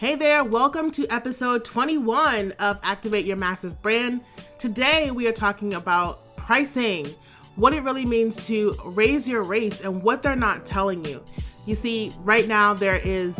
Hey there, welcome to episode 21 of Activate Your Massive Brand. Today we are talking about pricing, what it really means to raise your rates and what they're not telling you. You see, right now there is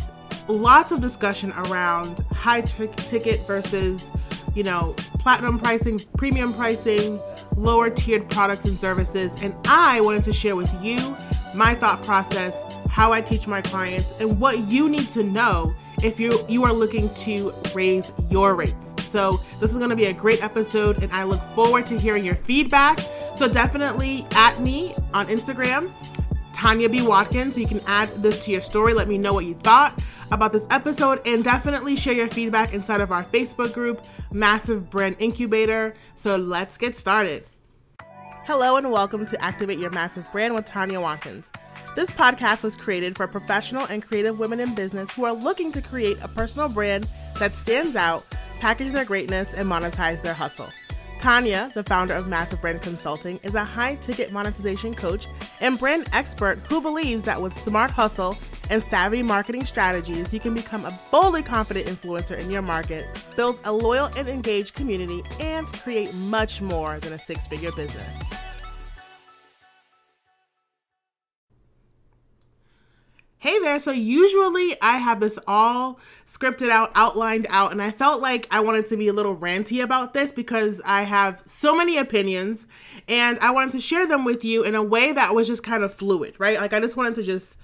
lots of discussion around high t- ticket versus, you know, platinum pricing, premium pricing, lower tiered products and services. And I wanted to share with you my thought process, how I teach my clients, and what you need to know if you you are looking to raise your rates. So this is going to be a great episode and I look forward to hearing your feedback. So definitely at me on Instagram, Tanya B Watkins. So you can add this to your story. Let me know what you thought about this episode and definitely share your feedback inside of our Facebook group, Massive Brand Incubator. So let's get started. Hello and welcome to Activate Your Massive Brand with Tanya Watkins. This podcast was created for professional and creative women in business who are looking to create a personal brand that stands out, package their greatness, and monetize their hustle. Tanya, the founder of Massive Brand Consulting, is a high ticket monetization coach and brand expert who believes that with smart hustle and savvy marketing strategies, you can become a boldly confident influencer in your market, build a loyal and engaged community, and create much more than a six figure business. Hey there. So usually I have this all scripted out, outlined out, and I felt like I wanted to be a little ranty about this because I have so many opinions and I wanted to share them with you in a way that was just kind of fluid, right? Like I just wanted to just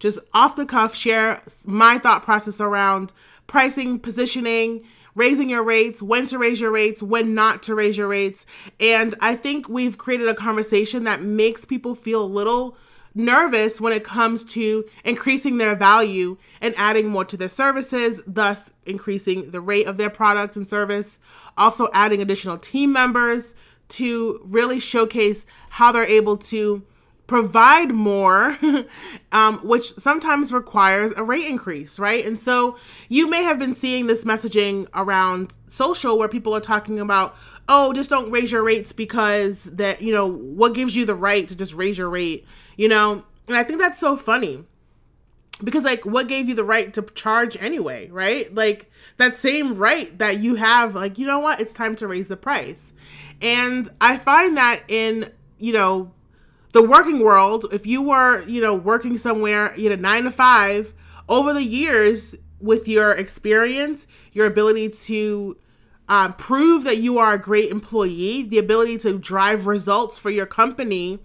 just off the cuff share my thought process around pricing, positioning, raising your rates, when to raise your rates, when not to raise your rates. And I think we've created a conversation that makes people feel a little nervous when it comes to increasing their value and adding more to their services, thus increasing the rate of their product and service. Also, adding additional team members to really showcase how they're able to provide more, um, which sometimes requires a rate increase, right? And so you may have been seeing this messaging around social where people are talking about, oh, just don't raise your rates because that, you know, what gives you the right to just raise your rate? you know? And I think that's so funny because like what gave you the right to charge anyway right like that same right that you have like you know what it's time to raise the price and i find that in you know the working world if you were you know working somewhere you know nine to five over the years with your experience your ability to um, prove that you are a great employee the ability to drive results for your company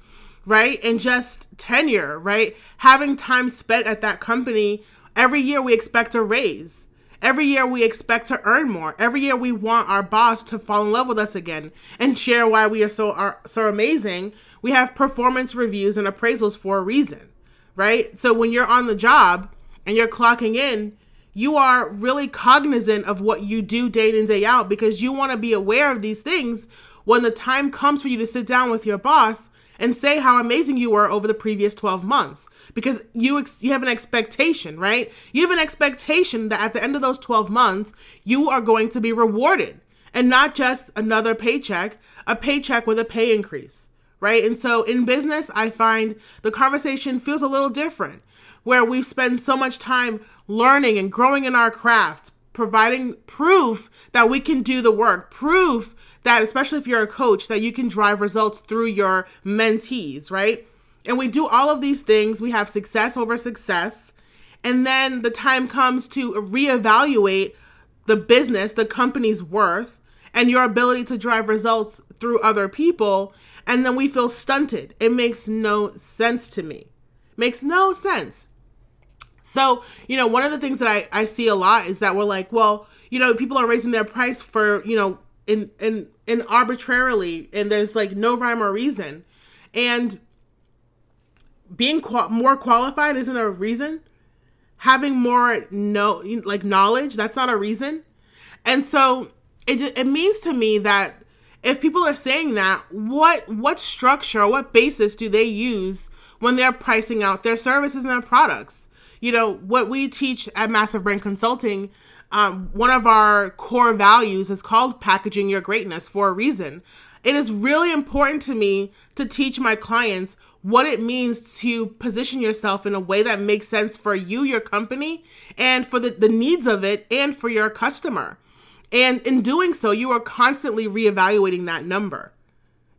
right? And just tenure, right? Having time spent at that company, every year we expect a raise. Every year we expect to earn more. Every year we want our boss to fall in love with us again and share why we are so are so amazing. We have performance reviews and appraisals for a reason, right? So when you're on the job and you're clocking in, you are really cognizant of what you do day in and day out because you want to be aware of these things when the time comes for you to sit down with your boss and say how amazing you were over the previous 12 months because you ex- you have an expectation, right? You have an expectation that at the end of those 12 months, you are going to be rewarded and not just another paycheck, a paycheck with a pay increase, right? And so in business, I find the conversation feels a little different where we spend so much time learning and growing in our craft, providing proof that we can do the work, proof that, especially if you're a coach, that you can drive results through your mentees, right? And we do all of these things. We have success over success. And then the time comes to reevaluate the business, the company's worth, and your ability to drive results through other people. And then we feel stunted. It makes no sense to me. Makes no sense. So, you know, one of the things that I, I see a lot is that we're like, well, you know, people are raising their price for, you know, in in in arbitrarily and there's like no rhyme or reason and being qual- more qualified isn't a reason having more no like knowledge that's not a reason and so it it means to me that if people are saying that what what structure what basis do they use when they're pricing out their services and their products you know what we teach at massive brand consulting um, one of our core values is called packaging your greatness for a reason. It is really important to me to teach my clients what it means to position yourself in a way that makes sense for you, your company, and for the, the needs of it and for your customer. And in doing so, you are constantly reevaluating that number.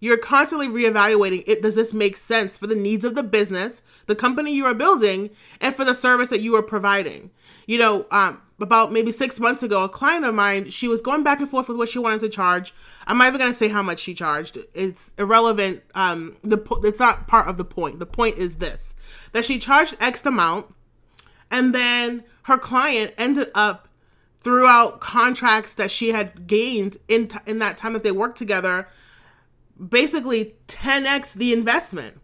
You're constantly reevaluating it. Does this make sense for the needs of the business, the company you are building, and for the service that you are providing? You know, um, about maybe six months ago, a client of mine, she was going back and forth with what she wanted to charge. I'm not even to say how much she charged. It's irrelevant. Um, the it's not part of the point. The point is this: that she charged X amount, and then her client ended up throughout contracts that she had gained in t- in that time that they worked together basically 10x the investment.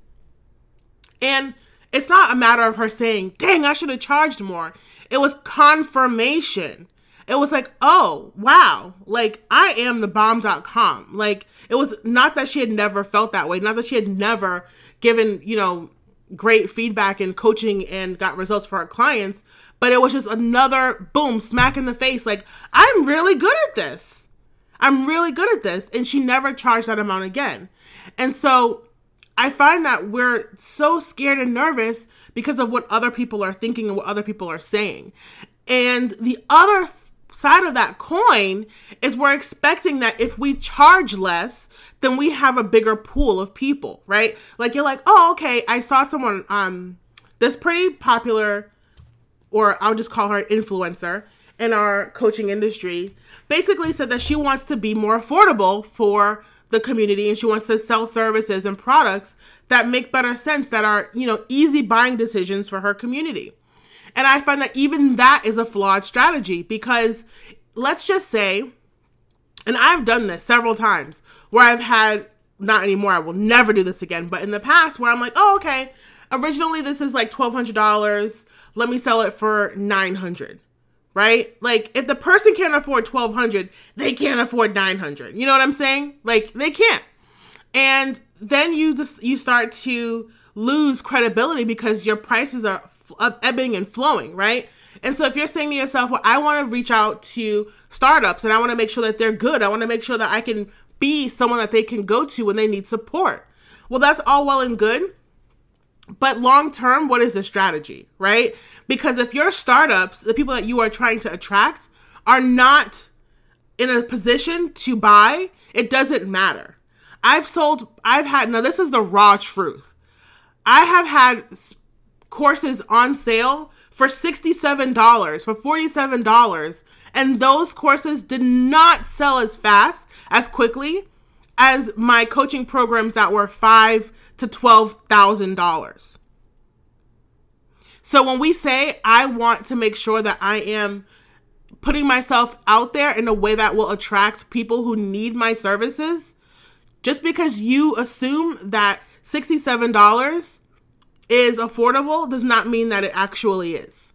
And it's not a matter of her saying, dang, I should have charged more. It was confirmation. It was like, oh, wow, like I am the bomb.com. Like it was not that she had never felt that way, not that she had never given, you know, great feedback and coaching and got results for our clients, but it was just another boom, smack in the face. Like, I'm really good at this. I'm really good at this. And she never charged that amount again. And so I find that we're so scared and nervous because of what other people are thinking and what other people are saying. And the other side of that coin is we're expecting that if we charge less, then we have a bigger pool of people, right? Like you're like, oh, okay, I saw someone um this pretty popular, or I'll just call her influencer in our coaching industry basically said that she wants to be more affordable for the community and she wants to sell services and products that make better sense that are, you know, easy buying decisions for her community. And I find that even that is a flawed strategy because let's just say and I've done this several times where I've had not anymore, I will never do this again, but in the past where I'm like, "Oh, okay, originally this is like $1200, let me sell it for 900." right? Like if the person can't afford 1200, they can't afford 900. You know what I'm saying? Like they can't. And then you just you start to lose credibility because your prices are ebbing and flowing, right? And so if you're saying to yourself, "Well, I want to reach out to startups and I want to make sure that they're good. I want to make sure that I can be someone that they can go to when they need support." Well, that's all well and good. But long term, what is the strategy, right? Because if your startups, the people that you are trying to attract, are not in a position to buy, it doesn't matter. I've sold, I've had, now this is the raw truth. I have had courses on sale for $67, for $47, and those courses did not sell as fast, as quickly as my coaching programs that were five to twelve thousand dollars. So when we say, I want to make sure that I am putting myself out there in a way that will attract people who need my services, just because you assume that $67 is affordable does not mean that it actually is.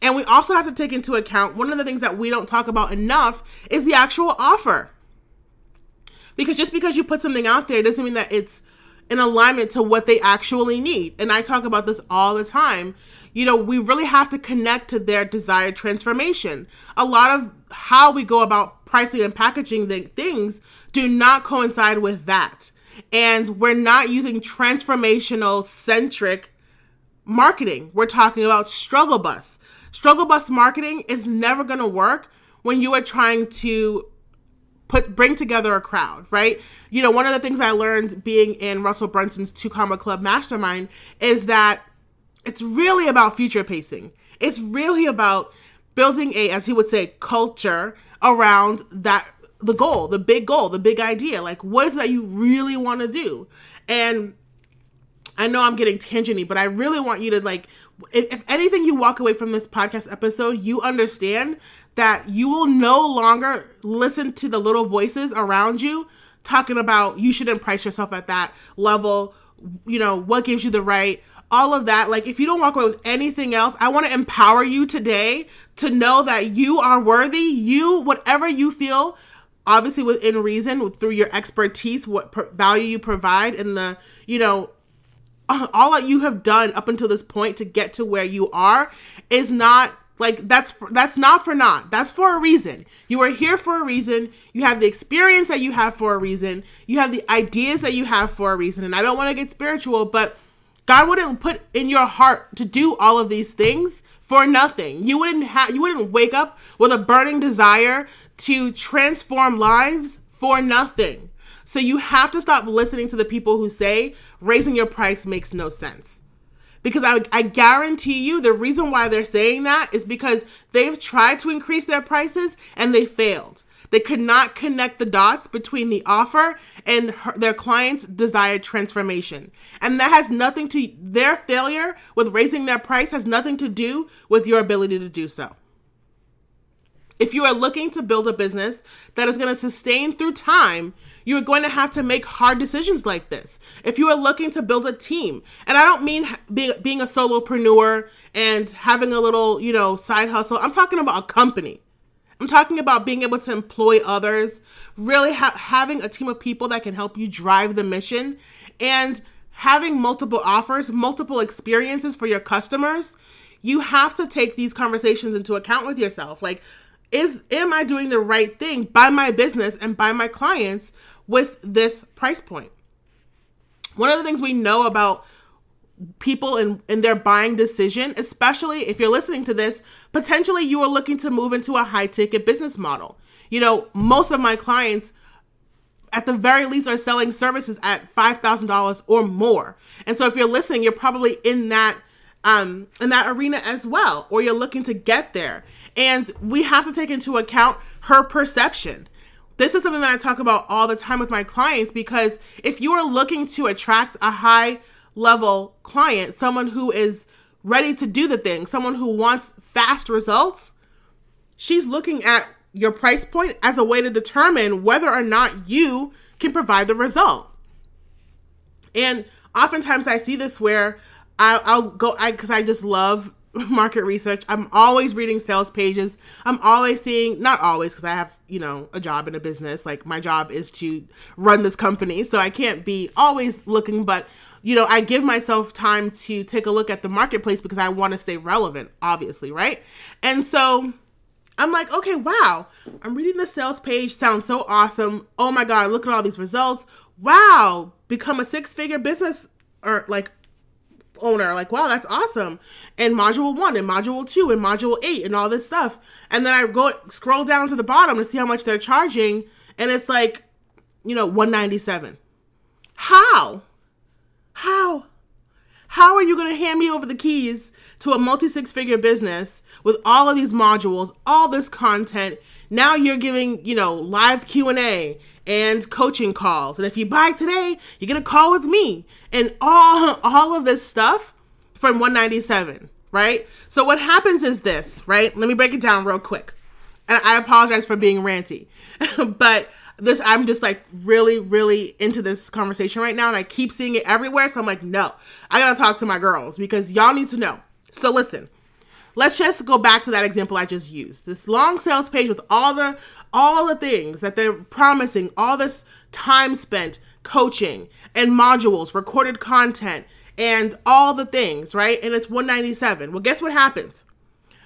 And we also have to take into account one of the things that we don't talk about enough is the actual offer. Because just because you put something out there doesn't mean that it's in alignment to what they actually need. And I talk about this all the time. You know, we really have to connect to their desired transformation. A lot of how we go about pricing and packaging the things do not coincide with that. And we're not using transformational centric marketing. We're talking about struggle bus. Struggle bus marketing is never going to work when you are trying to put bring together a crowd, right? You know, one of the things I learned being in Russell Brunson's Two Comma Club Mastermind is that it's really about future pacing. It's really about building a, as he would say, culture around that the goal, the big goal, the big idea. Like, what is that you really want to do? And I know I'm getting tangenty, but I really want you to like, if, if anything you walk away from this podcast episode, you understand that you will no longer listen to the little voices around you talking about you shouldn't price yourself at that level, you know, what gives you the right, all of that. Like, if you don't walk away with anything else, I want to empower you today to know that you are worthy. You, whatever you feel, obviously within reason, through your expertise, what value you provide, and the, you know, all that you have done up until this point to get to where you are is not Like that's that's not for naught. That's for a reason. You are here for a reason. You have the experience that you have for a reason. You have the ideas that you have for a reason. And I don't want to get spiritual, but God wouldn't put in your heart to do all of these things for nothing. You wouldn't have you wouldn't wake up with a burning desire to transform lives for nothing. So you have to stop listening to the people who say raising your price makes no sense. Because I, I guarantee you the reason why they're saying that is because they've tried to increase their prices and they failed. They could not connect the dots between the offer and her, their client's desired transformation. And that has nothing to, their failure with raising their price has nothing to do with your ability to do so. If you are looking to build a business that is going to sustain through time, you are going to have to make hard decisions like this. If you are looking to build a team, and I don't mean being, being a solopreneur and having a little, you know, side hustle, I'm talking about a company. I'm talking about being able to employ others, really ha- having a team of people that can help you drive the mission, and having multiple offers, multiple experiences for your customers. You have to take these conversations into account with yourself. Like, is am I doing the right thing by my business and by my clients with this price point? One of the things we know about people in, in their buying decision, especially if you're listening to this, potentially you are looking to move into a high ticket business model. You know, most of my clients at the very least are selling services at $5,000 or more. And so if you're listening, you're probably in that um in that arena as well or you're looking to get there. And we have to take into account her perception. This is something that I talk about all the time with my clients because if you are looking to attract a high level client, someone who is ready to do the thing, someone who wants fast results, she's looking at your price point as a way to determine whether or not you can provide the result. And oftentimes I see this where I, will go I because I just love market research. I'm always reading sales pages. I'm always seeing, not always, because I have, you know, a job in a business. Like my job is to run this company. So I can't be always looking, but, you know, I give myself time to take a look at the marketplace because I want to stay relevant, obviously, right? And so I'm like, okay, wow. I'm reading the sales page. Sounds so awesome. Oh my God, look at all these results. Wow. Become a six figure business or like owner. Like, wow, that's awesome. And module one and module two and module eight and all this stuff. And then I go scroll down to the bottom to see how much they're charging. And it's like, you know, 197. How? How? How are you going to hand me over the keys to a multi six figure business with all of these modules, all this content? Now you're giving, you know, live Q&A and coaching calls. And if you buy today, you get a call with me and all all of this stuff from 197, right? So what happens is this, right? Let me break it down real quick. And I apologize for being ranty. but this I'm just like really really into this conversation right now and I keep seeing it everywhere so I'm like, "No. I got to talk to my girls because y'all need to know." So listen. Let's just go back to that example I just used. This long sales page with all the all the things that they're promising, all this time spent coaching and modules, recorded content, and all the things, right? And it's 197. Well, guess what happens?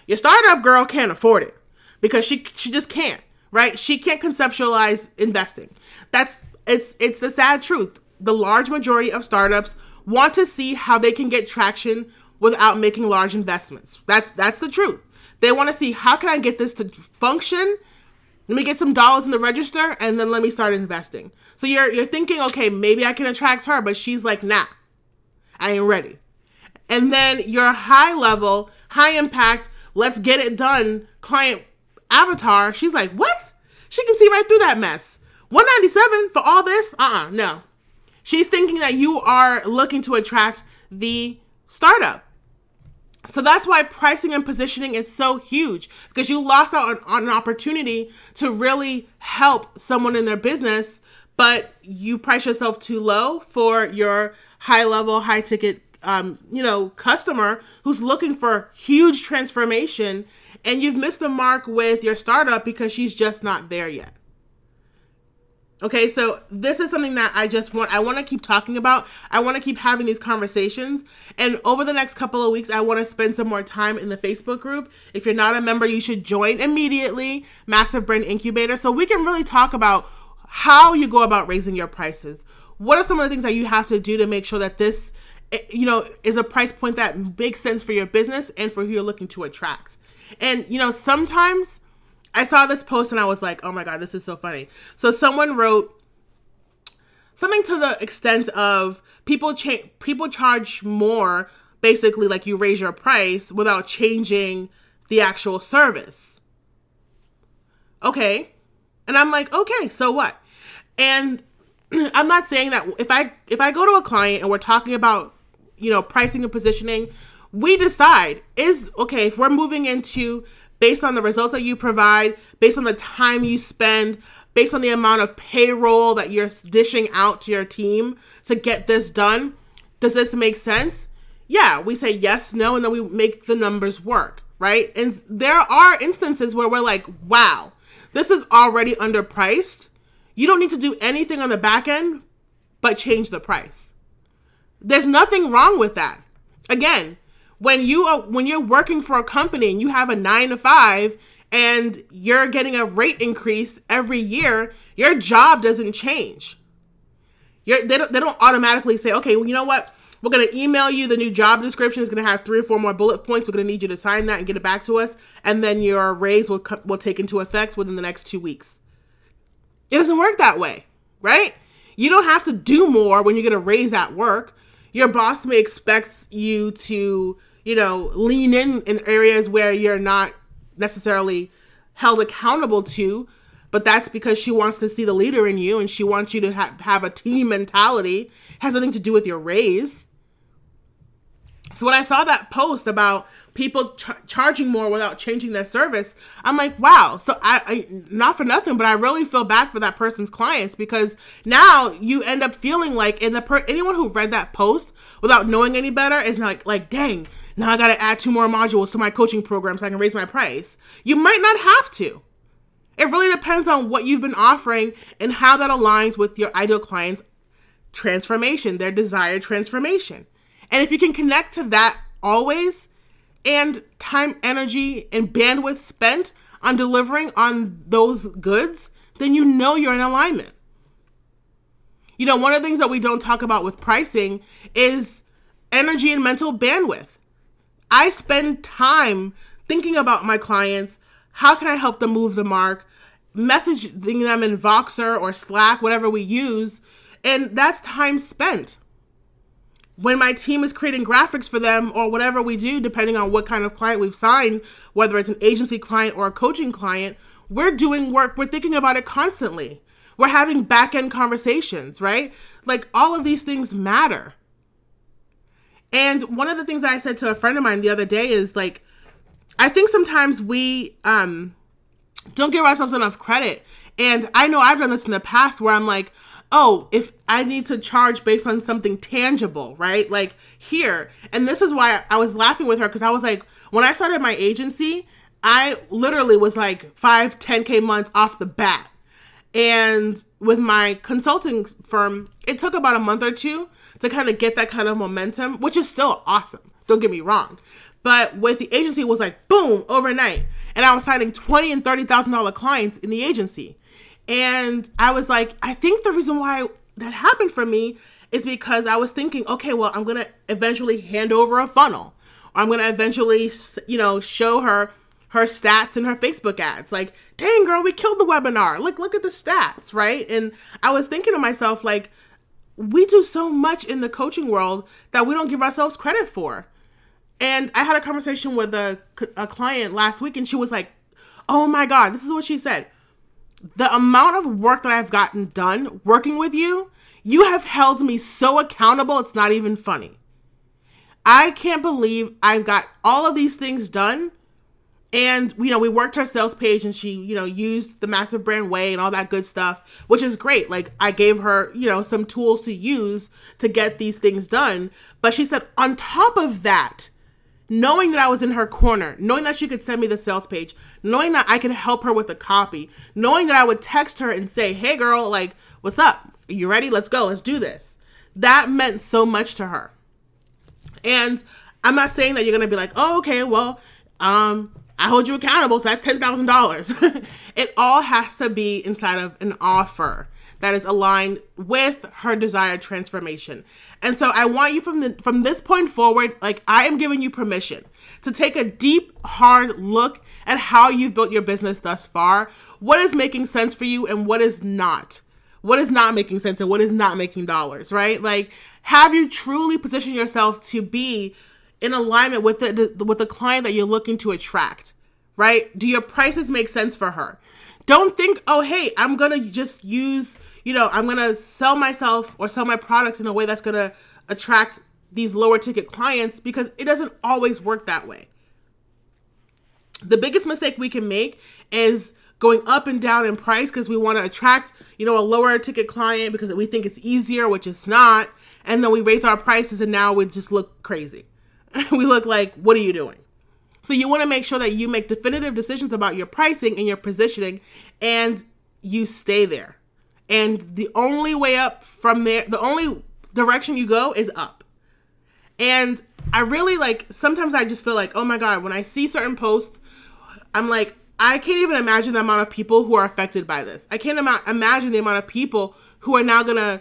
Your startup girl can't afford it because she she just can't, right? She can't conceptualize investing. That's it's it's the sad truth. The large majority of startups want to see how they can get traction without making large investments. That's that's the truth. They want to see how can I get this to function let me get some dollars in the register and then let me start investing. So you're you're thinking, okay, maybe I can attract her, but she's like, nah, I ain't ready. And then your high level, high impact, let's get it done client avatar, she's like, what? She can see right through that mess. 197 for all this? Uh-uh, no. She's thinking that you are looking to attract the startup. So that's why pricing and positioning is so huge because you lost out on, on, an opportunity to really help someone in their business, but you price yourself too low for your high level, high ticket, um, you know, customer who's looking for huge transformation, and you've missed the mark with your startup because she's just not there yet. Okay, so this is something that I just want I want to keep talking about. I want to keep having these conversations. And over the next couple of weeks, I want to spend some more time in the Facebook group. If you're not a member, you should join immediately, Massive Brand Incubator, so we can really talk about how you go about raising your prices. What are some of the things that you have to do to make sure that this eh, you know is a price point that makes sense for your business and for who you're looking to attract. And you know, sometimes I saw this post and I was like, oh my God, this is so funny. So someone wrote something to the extent of people cha- people charge more basically like you raise your price without changing the actual service. Okay. And I'm like, okay, so what? And I'm not saying that if I if I go to a client and we're talking about, you know, pricing and positioning, we decide is okay, if we're moving into based on the results that you provide, based on the time you spend, based on the amount of payroll that you're dishing out to your team to get this done. Does this make sense? Yeah, we say yes, no, and then we make the numbers work, right? And there are instances where we're like, wow, this is already underpriced. You don't need to do anything on the back end but change the price. There's nothing wrong with that. Again, when you are when you're working for a company and you have a 9 to 5 and you're getting a rate increase every year, your job doesn't change. You're, they, don't, they don't automatically say, okay, well, you know what? We're going to email you the new job description. It's going to have three or four more bullet points. We're going to need you to sign that and get it back to us. And then your raise will, will take into effect within the next two weeks. It doesn't work that way, right? You don't have to do more when you get a raise at work. Your boss may expect you to you know, lean in in areas where you're not necessarily held accountable to, but that's because she wants to see the leader in you and she wants you to ha- have a team mentality. It has nothing to do with your raise. So when I saw that post about people ch- charging more without changing their service, I'm like, wow. So I, I, not for nothing, but I really feel bad for that person's clients because now you end up feeling like, and the per- anyone who read that post without knowing any better is like, like, dang, now I got to add two more modules to my coaching program so I can raise my price. You might not have to. It really depends on what you've been offering and how that aligns with your ideal client's transformation, their desired transformation. And if you can connect to that always and time, energy, and bandwidth spent on delivering on those goods, then you know you're in alignment. You know, one of the things that we don't talk about with pricing is energy and mental bandwidth. I spend time thinking about my clients. How can I help them move the mark? Messaging them in Voxer or Slack, whatever we use. And that's time spent. When my team is creating graphics for them or whatever we do, depending on what kind of client we've signed, whether it's an agency client or a coaching client, we're doing work, we're thinking about it constantly. We're having back end conversations, right? Like all of these things matter. And one of the things I said to a friend of mine the other day is like, I think sometimes we um, don't give ourselves enough credit. And I know I've done this in the past where I'm like, oh, if I need to charge based on something tangible, right? Like here. And this is why I was laughing with her because I was like, when I started my agency, I literally was like 5, 10K months off the bat. And with my consulting firm, it took about a month or two to kind of get that kind of momentum, which is still awesome. Don't get me wrong. But with the agency, was like boom overnight, and I was signing twenty and thirty thousand dollar clients in the agency, and I was like, I think the reason why that happened for me is because I was thinking, okay, well, I'm gonna eventually hand over a funnel, or I'm gonna eventually, you know, show her her stats and her Facebook ads. Like, dang girl, we killed the webinar. Look, look at the stats, right? And I was thinking to myself, like, we do so much in the coaching world that we don't give ourselves credit for. And I had a conversation with a, a client last week, and she was like, Oh my God, this is what she said. The amount of work that I've gotten done working with you, you have held me so accountable, it's not even funny. I can't believe I've got all of these things done and you know we worked her sales page and she you know used the massive brand way and all that good stuff which is great like i gave her you know some tools to use to get these things done but she said on top of that knowing that I was in her corner, knowing that she could send me the sales page, knowing that I could help her with the copy, knowing that I would text her and say, "Hey girl, like, what's up? Are you ready? Let's go. Let's do this." That meant so much to her. And I'm not saying that you're going to be like, "Oh, okay, well, um I hold you accountable, so that's $10,000." it all has to be inside of an offer that is aligned with her desired transformation. And so I want you from the from this point forward, like I am giving you permission to take a deep, hard look at how you've built your business thus far. What is making sense for you and what is not? What is not making sense and what is not making dollars, right? Like have you truly positioned yourself to be in alignment with the with the client that you're looking to attract, right? Do your prices make sense for her? Don't think, "Oh, hey, I'm going to just use you know, I'm going to sell myself or sell my products in a way that's going to attract these lower ticket clients because it doesn't always work that way. The biggest mistake we can make is going up and down in price because we want to attract, you know, a lower ticket client because we think it's easier, which it's not. And then we raise our prices and now we just look crazy. we look like, what are you doing? So you want to make sure that you make definitive decisions about your pricing and your positioning and you stay there. And the only way up from there, the only direction you go is up. And I really like, sometimes I just feel like, oh my God, when I see certain posts, I'm like, I can't even imagine the amount of people who are affected by this. I can't Im- imagine the amount of people who are now to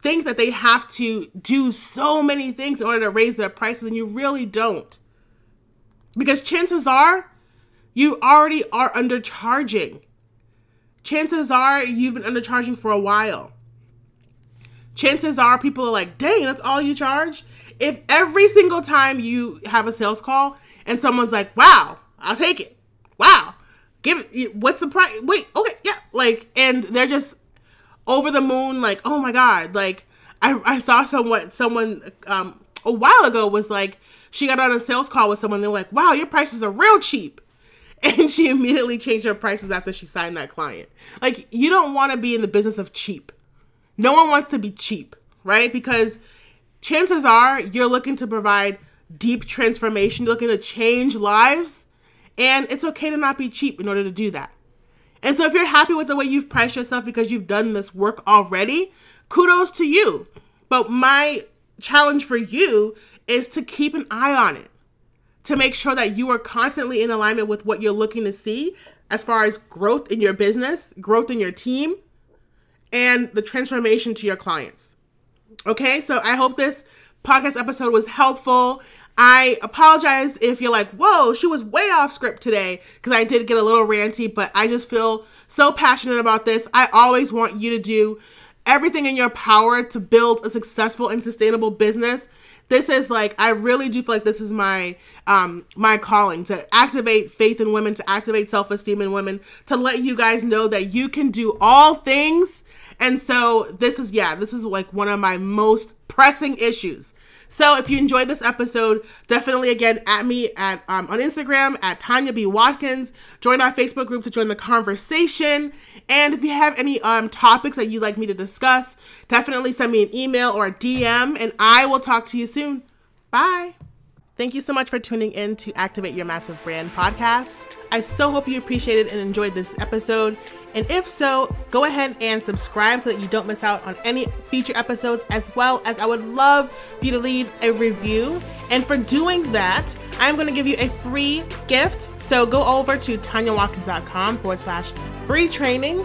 think that they have to do so many things in order to raise their prices, and you really don't. Because chances are, you already are undercharging chances are you've been undercharging for a while. Chances are people are like, dang, that's all you charge? If every single time you have a sales call and someone's like, wow, I'll take it. Wow. Give it, what's the price? Wait, okay, yeah. Like, and they're just over the moon, like, oh my God. Like, I, I saw someone, someone, um, a while ago was like, she got on a sales call with someone. They're like, wow, your prices are real cheap. and she immediately changed her prices after she signed that client. Like, you don't want to be in the business of cheap. No one wants to be cheap, right? Because chances are you're looking to provide deep transformation, you're looking to change lives, and it's okay to not be cheap in order to do that. And so, if you're happy with the way you've priced yourself because you've done this work already, kudos to you. But my challenge for you is to keep an eye on it to make sure that you are constantly in alignment with what you're looking to see as far as growth in your business, growth in your team, and the transformation to your clients. Okay, so I hope this podcast episode was helpful. I apologize if you're like, whoa, she was way off script today because I did get a little ranty, but I just feel so passionate about this. I always want you to do everything in your power to build a successful and sustainable business this is like I really do feel like this is my um my calling to activate faith in women, to activate self-esteem in women, to let you guys know that you can do all things. And so this is yeah, this is like one of my most pressing issues so if you enjoyed this episode, definitely again at me at um, on Instagram at Tanya B Watkins. Join our Facebook group to join the conversation. And if you have any um, topics that you'd like me to discuss, definitely send me an email or a DM, and I will talk to you soon. Bye. Thank you so much for tuning in to Activate Your Massive Brand podcast. I so hope you appreciated and enjoyed this episode. And if so, go ahead and subscribe so that you don't miss out on any future episodes, as well as I would love for you to leave a review. And for doing that, I'm going to give you a free gift. So go over to tanyawatkins.com forward slash free training.